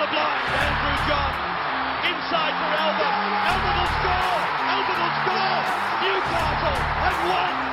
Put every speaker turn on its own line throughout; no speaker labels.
the blind. Andrew John inside for Albert. Albert will score. Albert will score. Newcastle have won.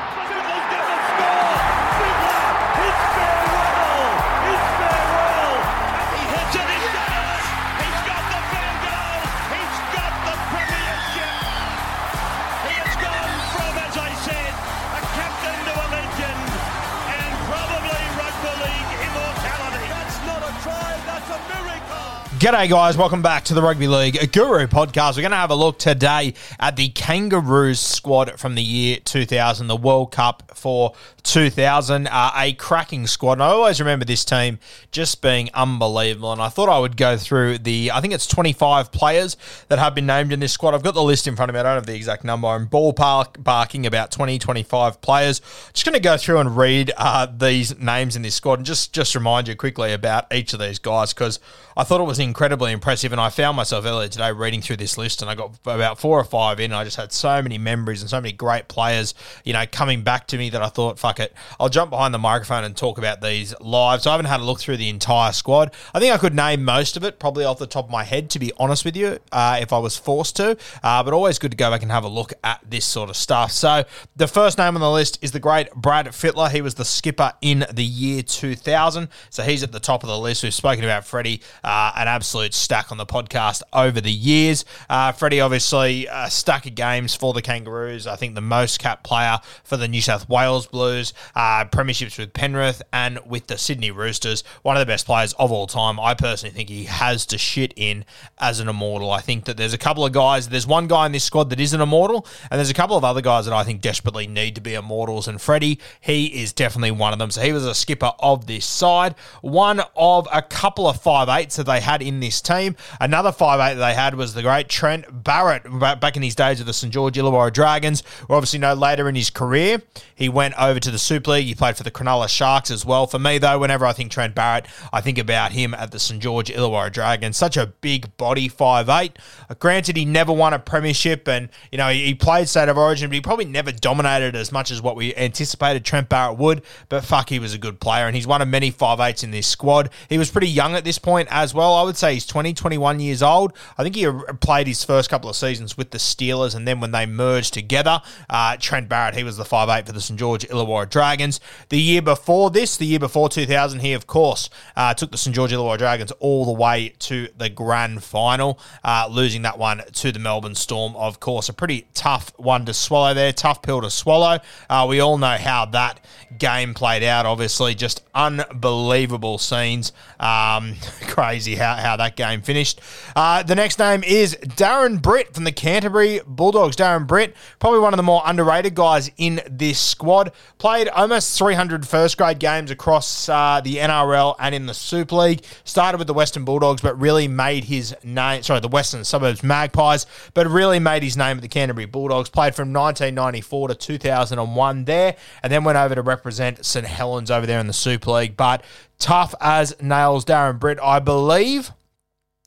G'day, guys. Welcome back to the Rugby League Guru podcast. We're going to have a look today at the Kangaroos squad from the year 2000, the World Cup for 2000. Uh, a cracking squad. And I always remember this team just being unbelievable. And I thought I would go through the, I think it's 25 players that have been named in this squad. I've got the list in front of me. I don't have the exact number. I'm ballpark barking about 20, 25 players. Just going to go through and read uh, these names in this squad and just, just remind you quickly about each of these guys because I thought it was incredibly impressive. And I found myself earlier today reading through this list, and I got about four or five in. I just had so many memories and so many great players, you know, coming back to me that I thought, fuck it, I'll jump behind the microphone and talk about these live. So I haven't had a look through the entire squad. I think I could name most of it, probably off the top of my head, to be honest with you, uh, if I was forced to. Uh, but always good to go back and have a look at this sort of stuff. So the first name on the list is the great Brad Fittler. He was the skipper in the year 2000. So he's at the top of the list. We've spoken about Freddie, uh, an absolute stack on the podcast over the years. Uh, Freddie, obviously, a stack of games for the Kangaroos. I think the most capped player for the New South Wales Blues, uh, premierships with Penrith and with the Sydney Roosters. One of the best players of all time. I personally think he has to shit in as an immortal. I think that there's a couple of guys, there's one guy in this squad that is an immortal, and there's a couple of other guys that I think desperately need to be immortals. And Freddie, he is definitely one of them. So he was a skipper of this side. One of a couple of five eights that they had in this team. Another five eight that they had was the great Trent Barrett back in his days with the St George Illawarra Dragons. We obviously know later in his career he went over to the Super League. He played for the Cronulla Sharks as well. For me though, whenever I think Trent Barrett, I think about him at the St George Illawarra Dragons. Such a big body, five eight. Granted, he never won a premiership, and you know he, he played state of origin, but he probably never dominated as much as what we anticipated Trent Barrett would. But fuck, he was a good player, and he's one of many five eights in this squad. He was pretty young at this point as well. I would say he's 20, 21 years old. I think he played his first couple of seasons with the Steelers, and then when they merged together, uh, Trent Barrett, he was the five eight for the St George Illawarra Dragons. The year before this, the year before 2000, he of course uh, took the St George Illawarra Dragons all the way to the grand final, uh, losing that one to the Melbourne Storm. Of course, a pretty tough one to swallow there, tough pill to swallow. Uh, we all know how that game played out. Obviously, just unbelievable scenes. Um, crazy how, how that game finished. Uh, the next name is Darren Britt from the Canterbury Bulldogs. Darren Britt, probably one of the more underrated guys in this squad. Played almost 300 first grade games across uh, the NRL and in the Super League. Started with the Western Bulldogs, but really made his name, sorry, the Western Suburbs Magpies, but really made his name at the Canterbury Bulldogs. Played from 1994 to 2001 there, and then went over to represent St Helens over there in the Super League. But tough as nails, Darren Britt, I believe.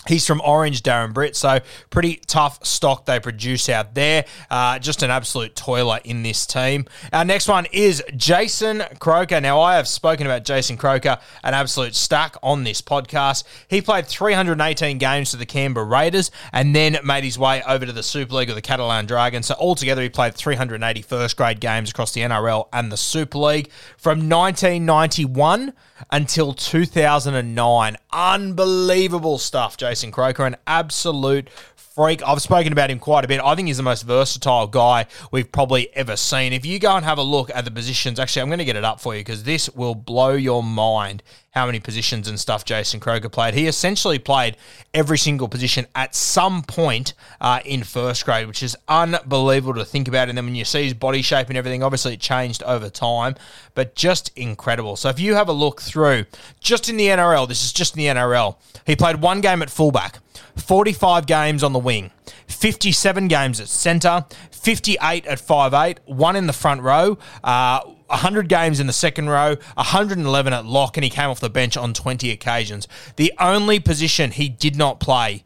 He's from Orange, Darren Britt, so pretty tough stock they produce out there. Uh, just an absolute toiler in this team. Our next one is Jason Croker. Now, I have spoken about Jason Croker, an absolute stack on this podcast. He played 318 games for the Canberra Raiders and then made his way over to the Super League of the Catalan Dragons. So, altogether, he played 380 first grade games across the NRL and the Super League from 1991 until 2009. Unbelievable stuff, Jason Croker. An absolute freak. I've spoken about him quite a bit. I think he's the most versatile guy we've probably ever seen. If you go and have a look at the positions, actually, I'm going to get it up for you because this will blow your mind how many positions and stuff Jason Croker played. He essentially played every single position at some point uh, in first grade, which is unbelievable to think about. And then when you see his body shape and everything, obviously it changed over time, but just incredible. So if you have a look through, just in the NRL, this is just in the NRL, he played one game at fullback, 45 games on the wing, 57 games at centre, 58 at 5'8, one in the front row, uh, 100 games in the second row, 111 at lock, and he came off the bench on 20 occasions. The only position he did not play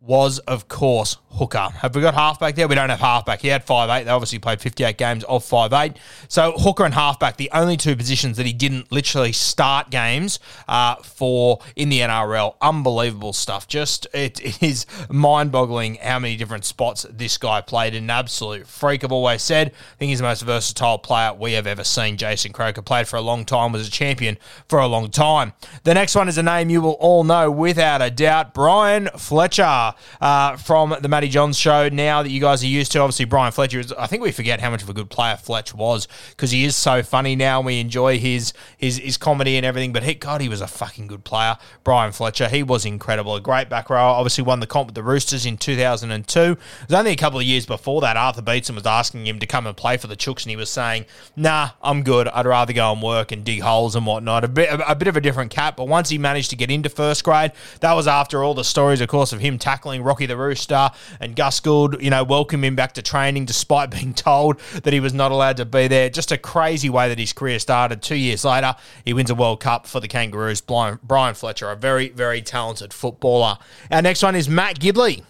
was, of course, hooker. Have we got halfback there? We don't have halfback. He had five eight. They obviously played 58 games of five eight. So hooker and halfback, the only two positions that he didn't literally start games uh, for in the NRL. Unbelievable stuff. Just it, it is mind-boggling how many different spots this guy played. An absolute freak. I've always said. I think he's the most versatile player we have ever seen. Jason Croker played for a long time, was a champion for a long time. The next one is a name you will all know without a doubt. Brian Fletcher uh, from the Matty Johns show. Now that you guys are used to, obviously Brian Fletcher is. I think we forget how much of a good player Fletch was because he is so funny now. We enjoy his his his comedy and everything. But he, God, he was a fucking good player. Brian Fletcher, he was incredible. A great back row. Obviously won the comp with the Roosters in 2002. It was only a couple of years before that. Arthur Beetson was asking him to come and play for the Chooks, and he was saying, "Nah, I'm good. I'd rather go and work and dig holes and whatnot." A bit a, a bit of a different cat. But once he managed to get into first grade, that was after all the stories, of course, of him tackling tackling Rocky the Rooster and Gus Gould, you know, welcome him back to training despite being told that he was not allowed to be there. Just a crazy way that his career started. Two years later, he wins a World Cup for the Kangaroos. Brian Fletcher, a very, very talented footballer. Our next one is Matt Gidley.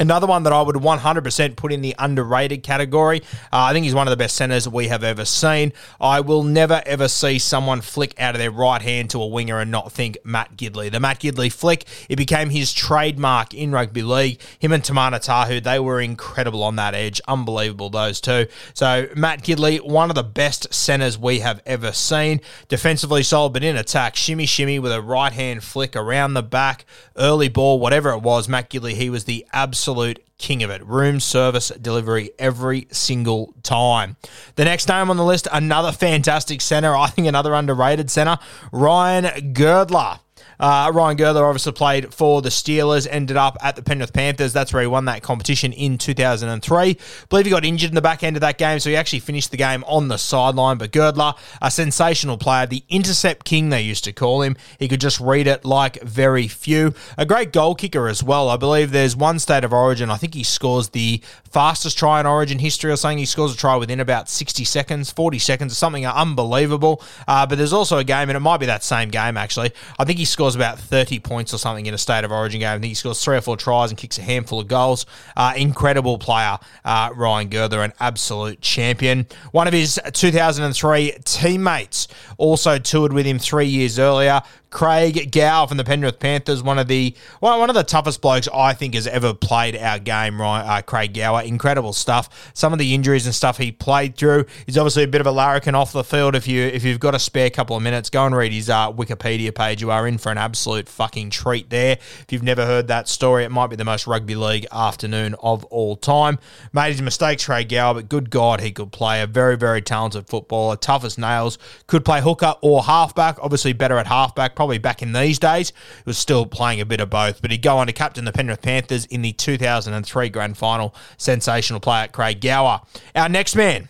Another one that I would 100% put in the underrated category. Uh, I think he's one of the best centers we have ever seen. I will never ever see someone flick out of their right hand to a winger and not think Matt Gidley. The Matt Gidley flick, it became his trademark in rugby league. Him and Timana Tahu, they were incredible on that edge. Unbelievable, those two. So, Matt Gidley, one of the best centers we have ever seen. Defensively solid, but in attack, shimmy shimmy with a right hand flick around the back, early ball, whatever it was. Matt Gidley, he was the absolute absolute king of it. Room service delivery every single time. The next name on the list, another fantastic center. I think another underrated center, Ryan Girdler. Uh, Ryan Girdler obviously played for the Steelers, ended up at the Penrith Panthers. That's where he won that competition in 2003. I believe he got injured in the back end of that game, so he actually finished the game on the sideline. But Girdler, a sensational player, the intercept king, they used to call him. He could just read it like very few. A great goal kicker as well. I believe there's one state of origin. I think he scores the fastest try in origin history or something. He scores a try within about 60 seconds, 40 seconds, or something unbelievable. Uh, but there's also a game, and it might be that same game actually. I think he scores scores about 30 points or something in a state of origin game. I think he scores three or four tries and kicks a handful of goals. Uh, incredible player, uh, Ryan Girdler, an absolute champion. One of his 2003 teammates also toured with him three years earlier. Craig Gower from the Penrith Panthers, one of the one of the toughest blokes I think has ever played our game. Right, uh, Craig Gower, incredible stuff. Some of the injuries and stuff he played through. He's obviously a bit of a larrikin off the field. If you if you've got a spare couple of minutes, go and read his uh, Wikipedia page. You are in for an absolute fucking treat there. If you've never heard that story, it might be the most rugby league afternoon of all time. Made his mistakes, Craig Gower, but good God, he could play. A very very talented footballer, tough as nails. Could play hooker or halfback. Obviously better at halfback probably back in these days. He was still playing a bit of both, but he'd go on to captain the Penrith Panthers in the 2003 grand final. Sensational player, Craig Gower. Our next man.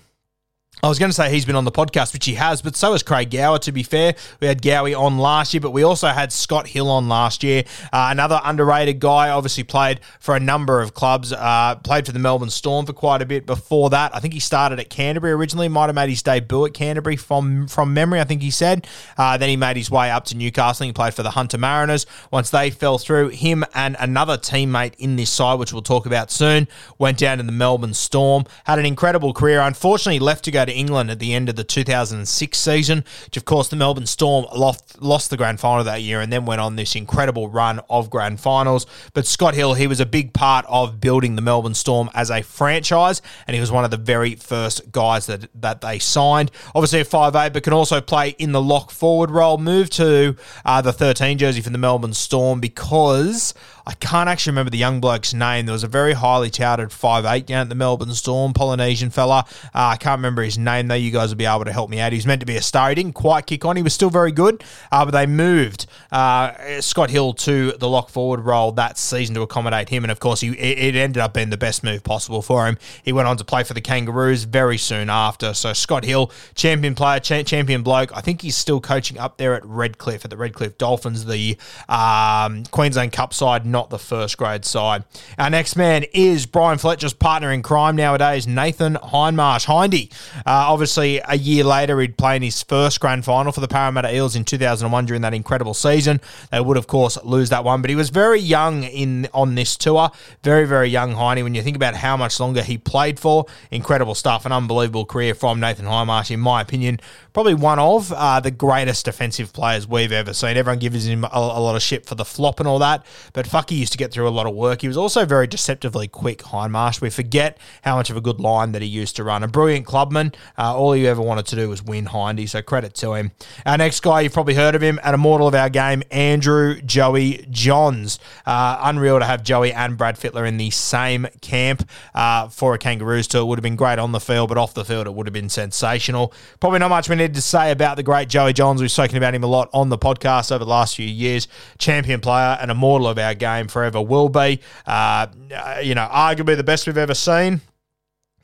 I was going to say he's been on the podcast, which he has, but so has Craig Gower, to be fair. We had Gowie on last year, but we also had Scott Hill on last year. Uh, another underrated guy, obviously played for a number of clubs, uh, played for the Melbourne Storm for quite a bit before that. I think he started at Canterbury originally, might have made his debut at Canterbury from, from memory, I think he said. Uh, then he made his way up to Newcastle. He played for the Hunter Mariners. Once they fell through, him and another teammate in this side, which we'll talk about soon, went down to the Melbourne Storm. Had an incredible career. Unfortunately, left to go to England at the end of the 2006 season, which of course the Melbourne Storm lost, lost the grand final that year and then went on this incredible run of grand finals. But Scott Hill, he was a big part of building the Melbourne Storm as a franchise, and he was one of the very first guys that, that they signed. Obviously a 5'8", but can also play in the lock forward role. Moved to uh, the 13 jersey for the Melbourne Storm because I can't actually remember the young bloke's name. There was a very highly touted five eight down at the Melbourne Storm, Polynesian fella. Uh, I can't remember his name though. You guys will be able to help me out. He was meant to be a star. He didn't quite kick on. He was still very good, uh, but they moved uh, Scott Hill to the lock forward role that season to accommodate him. And of course, he, it ended up being the best move possible for him. He went on to play for the Kangaroos very soon after. So Scott Hill, champion player, cha- champion bloke. I think he's still coaching up there at Redcliffe at the Redcliffe Dolphins, the um, Queensland Cup side. Not the first grade side. Our next man is Brian Fletcher's partner in crime nowadays, Nathan Hindmarsh. Hindy, uh, obviously, a year later, he'd play in his first grand final for the Parramatta Eels in 2001 during that incredible season. They would, of course, lose that one. But he was very young in on this tour. Very, very young Hindy. When you think about how much longer he played for, incredible stuff. An unbelievable career from Nathan Hindmarsh, in my opinion. Probably one of uh, the greatest defensive players we've ever seen. Everyone gives him a, a, lot of shit for the flop and all that, but fuck, he used to get through a lot of work. He was also very deceptively quick, Hindmarsh. We forget how much of a good line that he used to run. A brilliant clubman. Uh, all he ever wanted to do was win Hindy, so credit to him. Our next guy, you've probably heard of him, an immortal of our game, Andrew Joey Johns. Uh, unreal to have Joey and Brad Fittler in the same camp uh, for a Kangaroos tour. It would have been great on the field, but off the field, it would have been sensational. Probably not much we need to say about the great Joey Johns. We've spoken about him a lot on the podcast over the last few years. Champion player, an immortal of our game, forever will be. Uh, you know, arguably the best we've ever seen.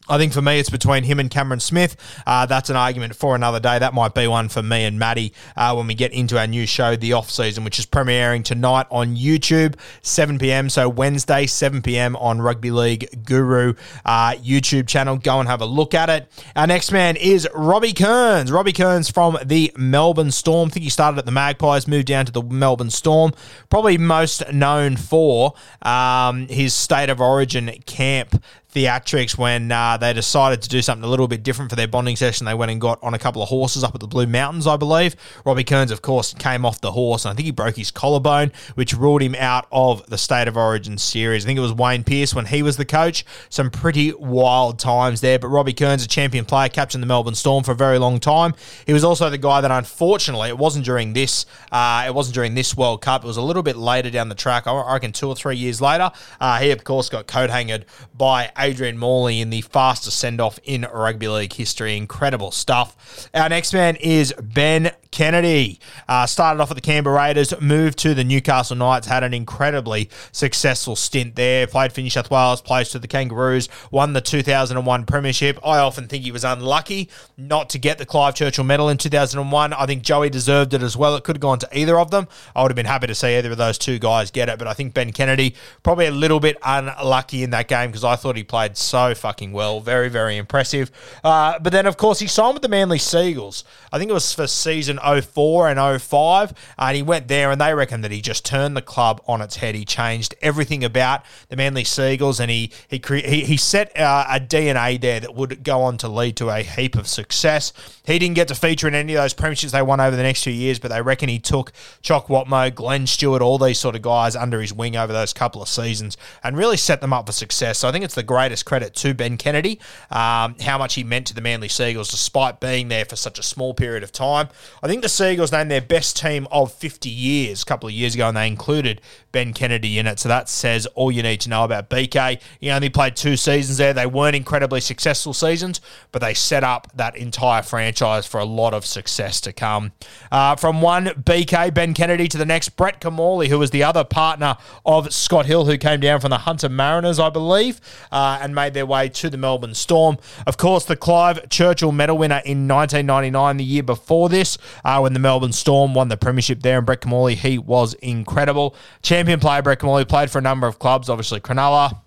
I think for me, it's between him and Cameron Smith. Uh, that's an argument for another day. That might be one for me and Maddie uh, when we get into our new show, The Off Season, which is premiering tonight on YouTube, 7 p.m. So Wednesday, 7 p.m. on Rugby League Guru uh, YouTube channel. Go and have a look at it. Our next man is Robbie Kearns. Robbie Kearns from the Melbourne Storm. I think he started at the Magpies, moved down to the Melbourne Storm. Probably most known for um, his state of origin camp theatrics when uh, they decided to do something a little bit different for their bonding session. They went and got on a couple of horses up at the Blue Mountains, I believe. Robbie Kearns, of course, came off the horse, and I think he broke his collarbone, which ruled him out of the State of Origin series. I think it was Wayne Pearce when he was the coach. Some pretty wild times there, but Robbie Kearns, a champion player, captained the Melbourne Storm for a very long time. He was also the guy that, unfortunately, it wasn't during this. Uh, it wasn't during this World Cup. It was a little bit later down the track. I reckon two or three years later. Uh, he, of course, got coat hangered by Adrian Morley in the fastest send off in rugby league history. Incredible stuff. Our next man is Ben Kennedy. Uh, started off at the Canberra Raiders, moved to the Newcastle Knights, had an incredibly successful stint there. Played for New South Wales, plays to the Kangaroos, won the 2001 Premiership. I often think he was unlucky not to get the Clive Churchill medal in 2001. I think Joey deserved it as well. It could have gone to either of them. I would have been happy to see either of those two guys get it, but I think Ben Kennedy probably a little bit unlucky in that game because I thought he played so so fucking well. Very, very impressive. Uh, but then, of course, he signed with the Manly Sea Eagles. I think it was for season 04 and 05. Uh, and he went there, and they reckon that he just turned the club on its head. He changed everything about the Manly Sea Eagles, and he he cre- he, he set uh, a DNA there that would go on to lead to a heap of success. He didn't get to feature in any of those premierships they won over the next few years, but they reckon he took Chock Watmough, Glenn Stewart, all these sort of guys under his wing over those couple of seasons and really set them up for success. So I think it's the greatest credit to Ben Kennedy, um, how much he meant to the Manly Sea Eagles despite being there for such a small period of time. I think the Sea Eagles named their best team of 50 years a couple of years ago, and they included Ben Kennedy in it. So that says all you need to know about BK. He only played two seasons there. They weren't incredibly successful seasons, but they set up that entire franchise for a lot of success to come. Uh, from one BK, Ben Kennedy, to the next, Brett Kimmorley, who was the other partner of Scott Hill, who came down from the Hunter Mariners, I believe, uh, and made their way to the Melbourne Storm. Of course, the Clive Churchill medal winner in 1999, the year before this, uh, when the Melbourne Storm won the premiership there. And Brett Kimmorley, he was incredible. Champion player Brett Kimmorley played for a number of clubs, obviously Cronulla,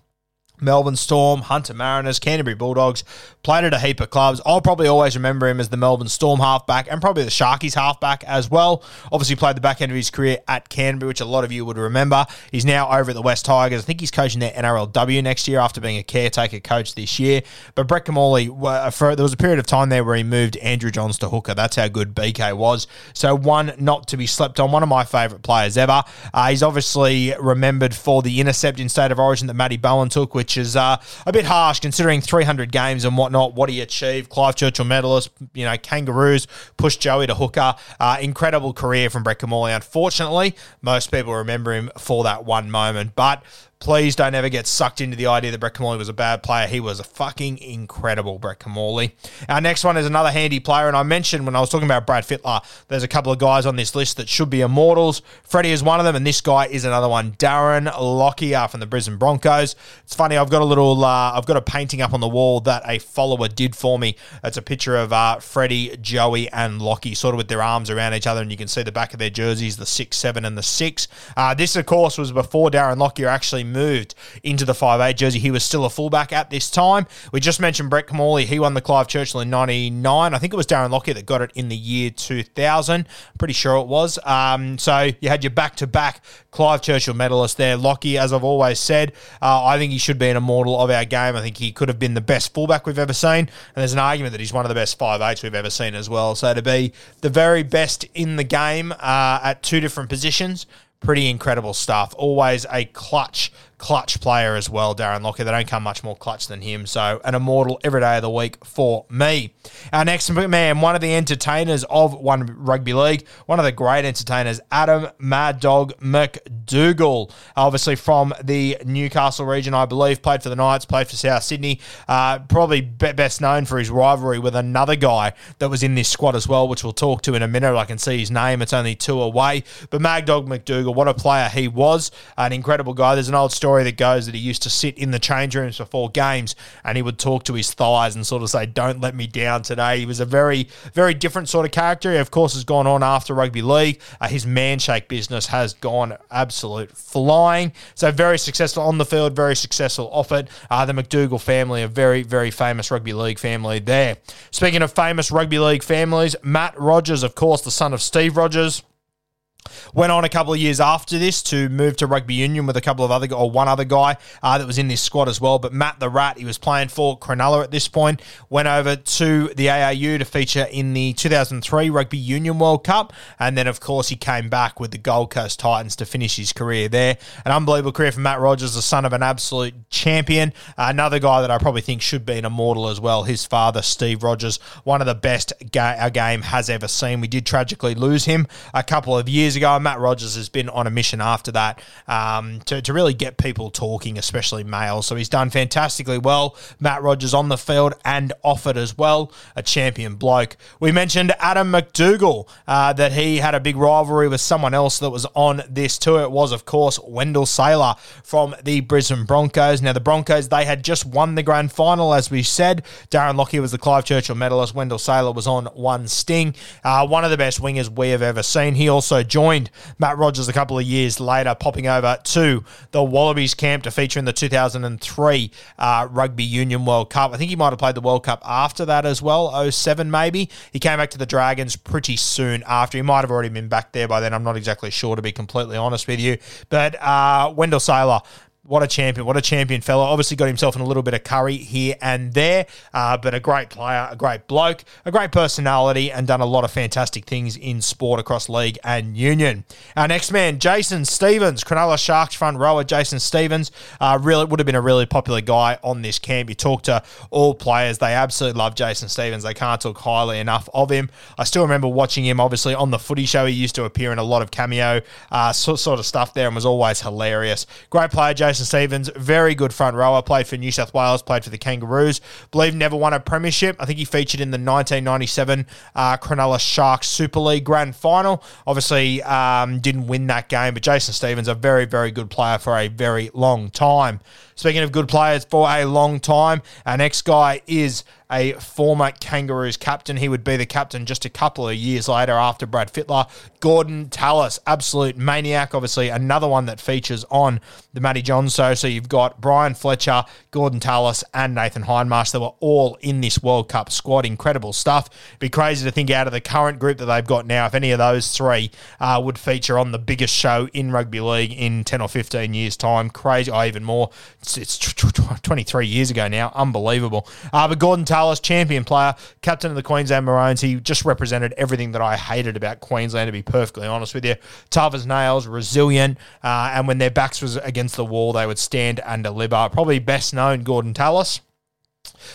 Melbourne Storm, Hunter Mariners, Canterbury Bulldogs, played at a heap of clubs. I'll probably always remember him as the Melbourne Storm halfback and probably the Sharkies halfback as well. Obviously, played the back end of his career at Canterbury, which a lot of you would remember. He's now over at the Wests Tigers. I think he's coaching their NRLW next year after being a caretaker coach this year. But Brett Kimmorley, for, there was a period of time there where he moved Andrew Johns to hooker. That's how good BK was. So, one not to be slept on, one of my favourite players ever. Uh, he's obviously remembered for the intercept in State of Origin that Matty Bowen took, which which is uh, a bit harsh considering 300 games and whatnot. What he achieved, Clive Churchill medalist, you know, Kangaroos pushed Joey to hooker. Uh, incredible career from Brett Kimmorley. Unfortunately, most people remember him for that one moment, but Please don't ever get sucked into the idea that Brett Kimmorley was a bad player. He was a fucking incredible Brett Kimmorley. Our next one is another handy player, and I mentioned when I was talking about Brad Fittler, there's a couple of guys on this list that should be immortals. Freddie is one of them, and this guy is another one. Darren Lockyer from the Brisbane Broncos. It's funny, I've got a little, uh, I've got a painting up on the wall that a follower did for me. It's a picture of uh, Freddie, Joey, and Lockie, sort of with their arms around each other, and you can see the back of their jerseys, the six, seven, and the six. Uh, this, of course, was before Darren Lockyer actually moved into the 5'8 jersey. He was still a fullback at this time. We just mentioned Brett Kimmorley. He won the Clive Churchill in 99. I think it was Darren Lockyer that got it in the year 2000. Pretty sure it was. Um, so you had your back to back Clive Churchill medalist there. Lockyer, as I've always said, uh, I think he should be an immortal of our game. I think he could have been the best fullback we've ever seen. And there's an argument that he's one of the best 5'8s we've ever seen as well. So to be the very best in the game uh, at two different positions, pretty incredible stuff. Always a clutch clutch player as well, Darren Lockyer. They don't come much more clutch than him. So, an immortal every day of the week for me. Our next man, one of the entertainers of One Rugby League, one of the great entertainers, Adam Mad Dog MacDougall. Obviously from the Newcastle region, I believe, played for the Knights, played for South Sydney. Uh, probably best known for his rivalry with another guy that was in this squad as well, which we'll talk to in a minute. I can see his name. It's only two away. But Mad Dog MacDougall, what a player he was. An incredible guy. There's an old story story that goes that he used to sit in the change rooms before games and he would talk to his thighs and sort of say, Don't let me down today. He was a very, very different sort of character. He, of course, has gone on after rugby league. Uh, his manshake business has gone absolute flying. So, very successful on the field, very successful off it. Uh, the MacDougall family, a very, very famous rugby league family there. Speaking of famous rugby league families, Matt Rogers, of course, the son of Steve Rogers. Went on a couple of years after this to move to rugby union with a couple of other or one other guy uh, that was in this squad as well. But Matt the Rat, he was playing for Cronulla at this point. Went over to the ARU to feature in the 2003 Rugby Union World Cup, and then of course he came back with the Gold Coast Titans to finish his career there. An unbelievable career for Matt Rogers, the son of an absolute champion. Uh, another guy that I probably think should be an immortal as well. His father, Steve Rogers, one of the best ga- our game has ever seen. We did tragically lose him a couple of years ago. Matt Rogers has been on a mission after that um, to, to really get people talking, especially males. So he's done fantastically well. Matt Rogers on the field and off it as well. A champion bloke. We mentioned Adam MacDougall, uh, that he had a big rivalry with someone else that was on this tour. It was, of course, Wendell Sailor from the Brisbane Broncos. Now, the Broncos, they had just won the grand final, as we said. Darren Lockyer was the Clive Churchill medalist. Wendell Sailor was on one sting. Uh, one of the best wingers we have ever seen. He also joined Matt Rogers a couple of years later, popping over to the Wallabies camp to feature in the 2003 uh, Rugby Union World Cup. I think he might have played the World Cup after that as well, 07 maybe. He came back to the Dragons pretty soon after. He might have already been back there by then. I'm not exactly sure, to be completely honest with you. But uh, Wendell Sailor what a champion. What a champion fella. Obviously got himself in a little bit of curry here and there, uh, but a great player, a great bloke, a great personality, and done a lot of fantastic things in sport across league and union. Our next man, Jason Stevens, Cronulla Sharks front rower. Jason Stevens uh, really would have been a really popular guy on this camp. You talk to all players, they absolutely love Jason Stevens. They can't talk highly enough of him. I still remember watching him, obviously, on the footy show. He used to appear in a lot of cameo uh, sort of stuff there and was always hilarious. Great player, Jason Jason Stevens, very good front rower, played for New South Wales, played for the Kangaroos. Believe never won a premiership. I think he featured in the 1997 uh, Cronulla Sharks Super League Grand Final. Obviously, um, didn't win that game, but Jason Stevens, a very, very good player for a very long time. Speaking of good players for a long time, our next guy is a former Kangaroos captain. He would be the captain just a couple of years later after Brad Fittler. Gordon Tallis, absolute maniac. Obviously, another one that features on the Matty John show. So you've got Brian Fletcher, Gordon Tallis, and Nathan Hindmarsh. They were all in this World Cup squad. Incredible stuff. Be crazy to think out of the current group that they've got now, if any of those three uh, would feature on the biggest show in rugby league in 10 or 15 years' time. Crazy, oh, even more. It's, it's 23 years ago now. Unbelievable. Uh, but Gordon Tallis, champion player, captain of the Queensland Maroons. He just represented everything that I hated about Queensland, to be perfectly honest with you. Tough as nails, resilient, uh, and when their backs was against the wall, they would stand and deliver. Probably best known, Gordon Tallis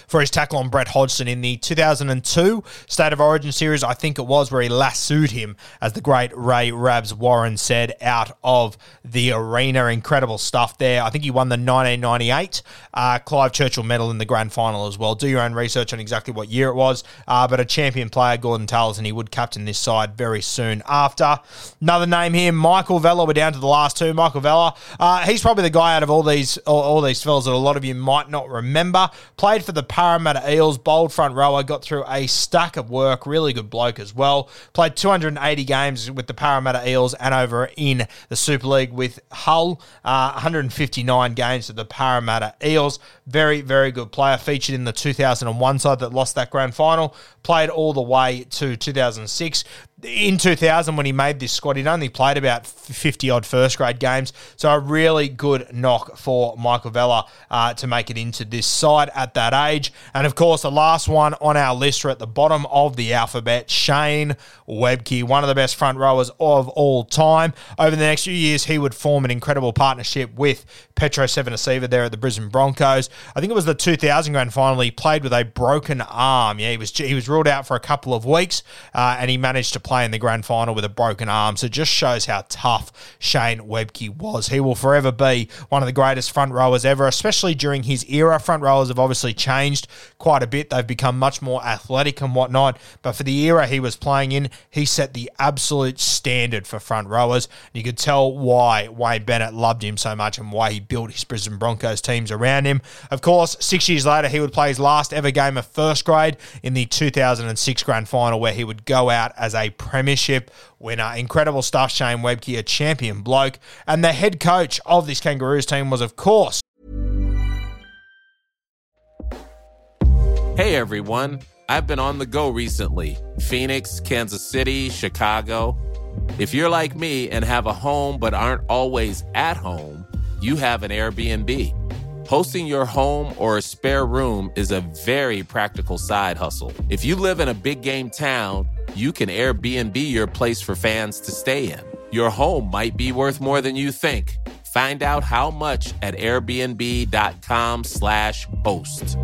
for his tackle on Brett Hodgson in the 2002 State of Origin series, I think it was, where he lassoed him, as the great Ray Rabs Warren said, out of the arena. Incredible stuff there. I think he won the 1998 uh, Clive Churchill medal in the grand final as well. Do your own research on exactly what year it was, uh, but a champion player, Gordon Tallis, and he would captain this side very soon after. Another name here, Michael Vella. We're down to the last two. Michael Vella. Uh, he's probably the guy out of all these all, all these fellas that a lot of you might not remember. Played Played for the Parramatta Eels, bold front rower, got through a stack of work, really good bloke as well. Played 280 games with the Parramatta Eels and over in the Super League with Hull, uh, 159 games with the Parramatta Eels. Very, very good player. Featured in the 2001 side that lost that grand final. Played all the way to 2006 in 2000 when he made this squad, he'd only played about 50 odd first grade games. So a really good knock for Michael Vella uh, to make it into this side at that age. And of course, the last one on our list are at the bottom of the alphabet, Shane Webcke, one of the best front rowers of all time. Over the next few years, he would form an incredible partnership with Petro Civoniceva there at the Brisbane Broncos. I think it was the 2000 grand final. He played with a broken arm. Yeah, he was he was ruled out for a couple of weeks, uh, and he managed to play in the grand final with a broken arm. So it just shows how tough Shane Webcke was. He will forever be one of the greatest front rowers ever, especially during his era. Front rowers have obviously changed quite a bit. They've become much more athletic and whatnot. But for the era he was playing in, he set the absolute standard for front rowers. You could tell why Wayne Bennett loved him so much and why he built his Brisbane Broncos teams around him. Of course, six years later, he would play his last ever game of first grade in the 2006 grand final, where he would go out as a premiership winner. Incredible stuff, Shane Webcke, a champion bloke. And the head coach of this Kangaroos team was, of course,
Hey everyone, I've been on the go recently Phoenix, Kansas City, Chicago. If you're like me and have a home but aren't always at home, you have an Airbnb. Hosting your home or a spare room is a very practical side hustle. If you live in a big game town, you can Airbnb your place for fans to stay in. Your home might be worth more than you think. Find out how much at airbnb.com/slash host.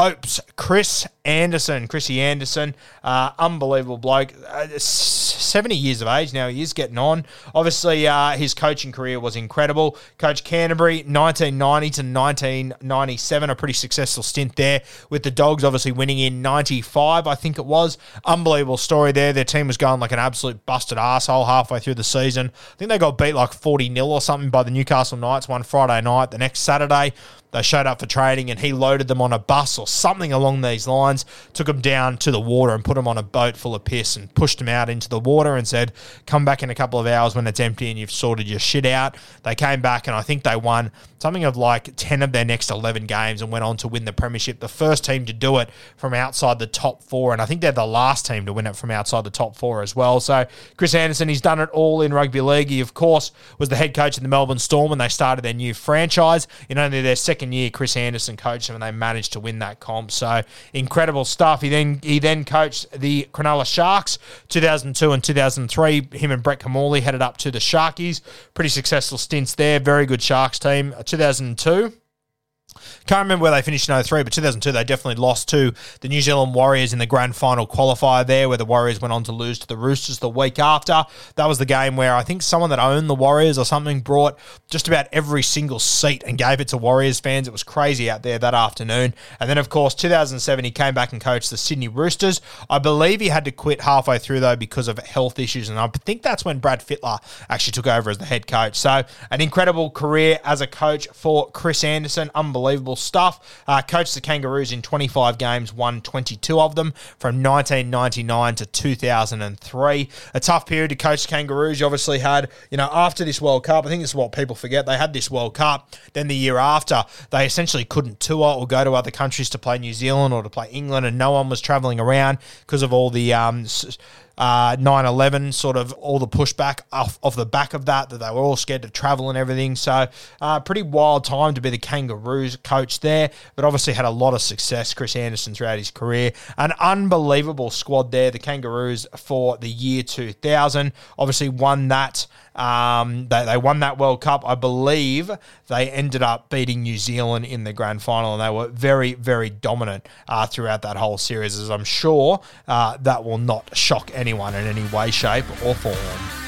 Oops, Chris Anderson, Chrissy Anderson, uh, unbelievable bloke. Uh, 70 years of age now. He is getting on. Obviously, uh, his coaching career was incredible. Coach Canterbury, 1990 to 1997, a pretty successful stint there with the Dogs, obviously winning in 95, I think it was. Unbelievable story there. Their team was going like an absolute busted asshole halfway through the season. I think they got beat like 40 0 or something by the Newcastle Knights one Friday night. The next Saturday, they showed up for training and he loaded them on a bus or something along these lines, took them down to the water and put them on a boat full of piss and pushed them out into the water and said, Come back in a couple of hours when it's empty and you've sorted your shit out. They came back and I think they won something of like 10 of their next 11 games and went on to win the Premiership. The first team to do it from outside the top four. And I think they're the last team to win it from outside the top four as well. So Chris Anderson, he's done it all in rugby league. He, of course, was the head coach of the Melbourne Storm when they started their new franchise. In only their second year, Chris Anderson coached them and they managed to win that So incredible stuff. He then he then coached the Cronulla Sharks 2002 and 2003. Him and Brett Kimmorley headed up to the Sharkies. Pretty successful stints there. Very good Sharks team. Uh, 2002. Can't remember where they finished in 03, but 2002 they definitely lost to the New Zealand Warriors in the grand final qualifier there, where the Warriors went on to lose to the Roosters the week after. That was the game where I think someone that owned the Warriors or something brought just about every single seat and gave it to Warriors fans. It was crazy out there that afternoon. And then, of course, 2007 he came back and coached the Sydney Roosters. I believe he had to quit halfway through though because of health issues, and I think that's when Brad Fittler actually took over as the head coach. So, an incredible career as a coach for Chris Anderson. Unbelievable stuff. Uh, coached the Kangaroos in 25 games, won 22 of them from 1999 to 2003. A tough period to coach the Kangaroos. You obviously had, you know, after this World Cup, I think this is what people forget. They had this World Cup. Then the year after, they essentially couldn't tour or go to other countries to play New Zealand or to play England, and no one was traveling around because of all the um, uh, 9-11, sort of all the pushback off, off the back of that, that they were all scared to travel and everything. So uh, pretty wild time to be the Kangaroos coach there, but obviously had a lot of success, Chris Anderson, throughout his career. An unbelievable squad there, the Kangaroos for the year 2000. Obviously won that um, they, they won that World Cup. I believe they ended up beating New Zealand in the grand final, and they were very, very dominant uh, throughout that whole series, as I'm sure uh, that will not shock anyone in any way, shape, or form.